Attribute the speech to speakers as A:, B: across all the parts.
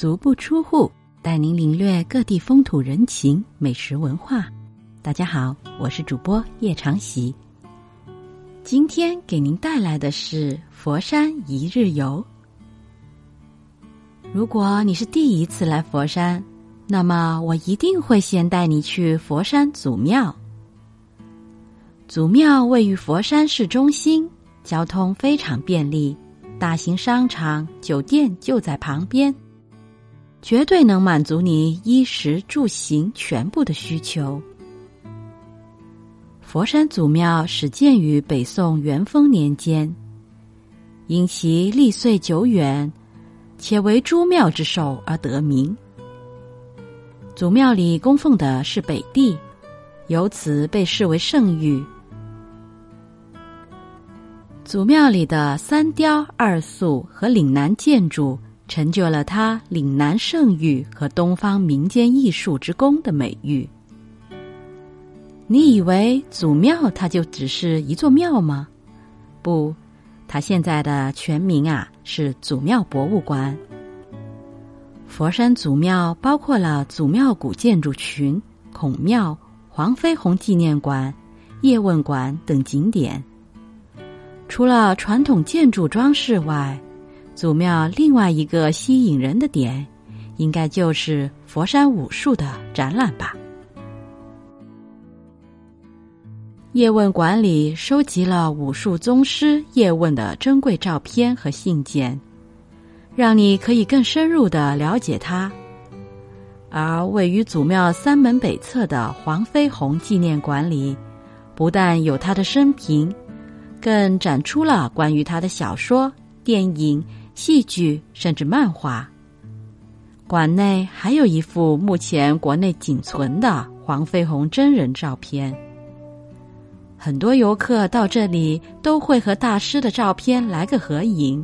A: 足不出户，带您领略各地风土人情、美食文化。大家好，我是主播叶长喜。今天给您带来的是佛山一日游。如果你是第一次来佛山，那么我一定会先带你去佛山祖庙。祖庙位于佛山市中心，交通非常便利，大型商场、酒店就在旁边，绝对能满足你衣食住行全部的需求。佛山祖庙始建于北宋元丰年间，因其历岁久远，且为诸庙之首而得名。祖庙里供奉的是北帝，由此被视为圣域。祖庙里的三雕二塑和岭南建筑，成就了他岭南圣域和东方民间艺术之宫的美誉。你以为祖庙它就只是一座庙吗？不，它现在的全名啊是祖庙博物馆。佛山祖庙包括了祖庙古建筑群、孔庙、黄飞鸿纪念馆、叶问馆等景点。除了传统建筑装饰外，祖庙另外一个吸引人的点，应该就是佛山武术的展览吧。叶问馆里收集了武术宗师叶问的珍贵照片和信件，让你可以更深入的了解他。而位于祖庙三门北侧的黄飞鸿纪念馆里，不但有他的生平，更展出了关于他的小说、电影、戏剧，甚至漫画。馆内还有一幅目前国内仅存的黄飞鸿真人照片。很多游客到这里都会和大师的照片来个合影。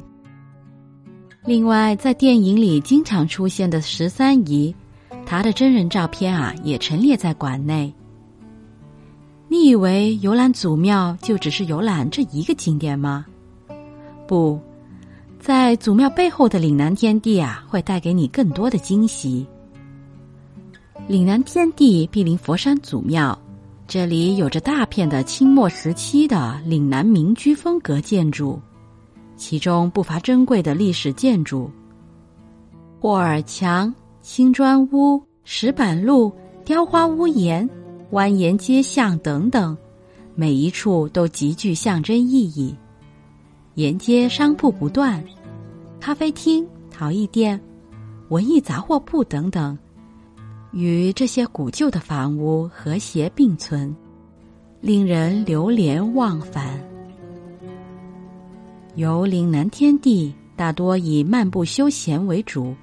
A: 另外，在电影里经常出现的十三姨，她的真人照片啊也陈列在馆内。你以为游览祖庙就只是游览这一个景点吗？不，在祖庙背后的岭南天地啊，会带给你更多的惊喜。岭南天地毗邻佛山祖庙。这里有着大片的清末时期的岭南民居风格建筑，其中不乏珍贵的历史建筑：霍尔墙、青砖屋、石板路、雕花屋檐、蜿蜒街巷等等，每一处都极具象征意义。沿街商铺不断，咖啡厅、陶艺店、文艺杂货铺等等。与这些古旧的房屋和谐并存，令人流连忘返。游岭南天地大多以漫步休闲为主，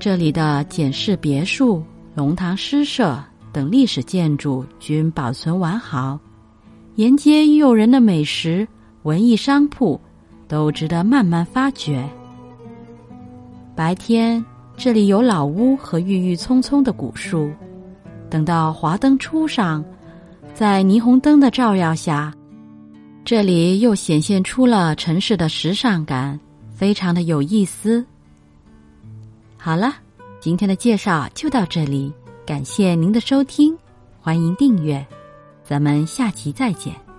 A: 这里的简氏别墅、龙塘诗社等历史建筑均保存完好，沿街诱人的美食、文艺商铺都值得慢慢发掘。白天。这里有老屋和郁郁葱葱的古树，等到华灯初上，在霓虹灯的照耀下，这里又显现出了城市的时尚感，非常的有意思。好了，今天的介绍就到这里，感谢您的收听，欢迎订阅，咱们下期再见。